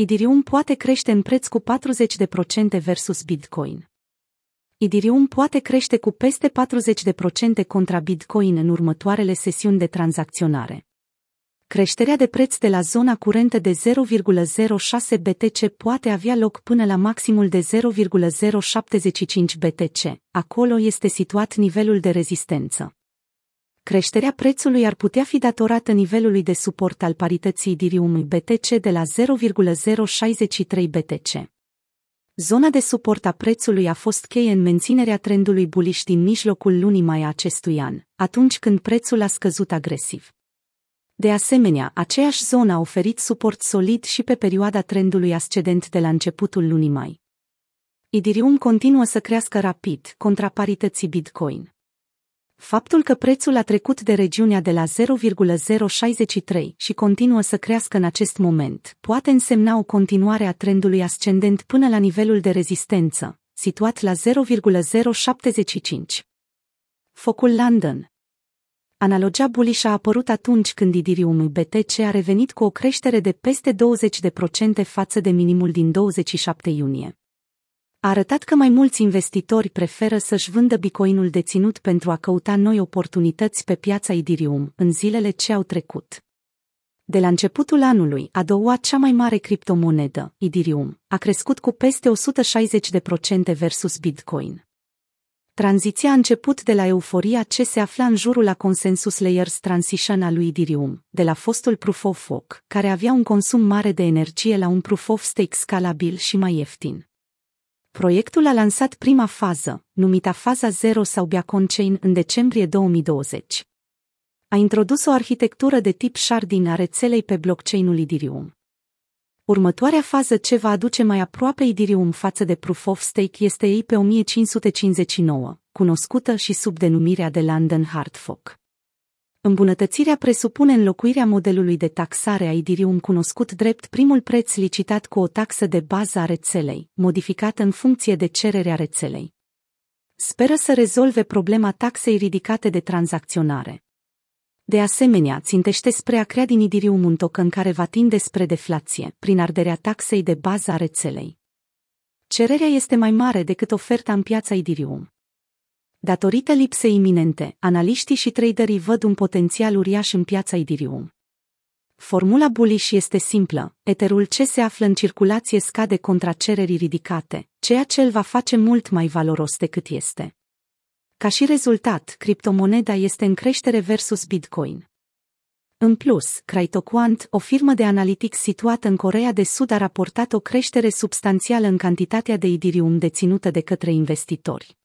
Idirium poate crește în preț cu 40% versus Bitcoin. Idirium poate crește cu peste 40% contra Bitcoin în următoarele sesiuni de tranzacționare. Creșterea de preț de la zona curentă de 0,06 BTC poate avea loc până la maximul de 0,075 BTC, acolo este situat nivelul de rezistență. Creșterea prețului ar putea fi datorată nivelului de suport al parității Ethereum BTC de la 0,063 BTC. Zona de suport a prețului a fost cheie în menținerea trendului bullish din mijlocul lunii mai acestui an, atunci când prețul a scăzut agresiv. De asemenea, aceeași zonă a oferit suport solid și pe perioada trendului ascendent de la începutul lunii mai. Ethereum continuă să crească rapid, contra parității Bitcoin. Faptul că prețul a trecut de regiunea de la 0,063 și continuă să crească în acest moment poate însemna o continuare a trendului ascendent până la nivelul de rezistență, situat la 0,075. Focul London Analogia bullish a apărut atunci când Ethereum BTC a revenit cu o creștere de peste 20% față de minimul din 27 iunie a arătat că mai mulți investitori preferă să-și vândă bitcoinul deținut pentru a căuta noi oportunități pe piața Ethereum în zilele ce au trecut. De la începutul anului, a doua cea mai mare criptomonedă, Ethereum, a crescut cu peste 160% versus Bitcoin. Tranziția a început de la euforia ce se afla în jurul la Consensus Layers Transition al lui Ethereum, de la fostul Proof of Work, care avea un consum mare de energie la un Proof of Stake scalabil și mai ieftin. Proiectul a lansat prima fază, numită Faza 0 sau Beacon Chain, în decembrie 2020. A introdus o arhitectură de tip sharding a rețelei pe blockchain-ul Ethereum. Următoarea fază ce va aduce mai aproape Ethereum față de Proof of Stake este ei pe 1559, cunoscută și sub denumirea de London Hard Fork. Îmbunătățirea presupune înlocuirea modelului de taxare a Ethereum cunoscut drept primul preț licitat cu o taxă de bază a rețelei, modificată în funcție de cererea rețelei. Speră să rezolve problema taxei ridicate de tranzacționare. De asemenea, țintește spre a crea din Ethereum un token care va tinde spre deflație, prin arderea taxei de bază a rețelei. Cererea este mai mare decât oferta în piața Ethereum. Datorită lipsei iminente, analiștii și traderii văd un potențial uriaș în piața Ethereum. Formula bullish este simplă, eterul ce se află în circulație scade contra cererii ridicate, ceea ce îl va face mult mai valoros decât este. Ca și rezultat, criptomoneda este în creștere versus Bitcoin. În plus, CryptoQuant, o firmă de analytics situată în Corea de Sud, a raportat o creștere substanțială în cantitatea de Ethereum deținută de către investitori.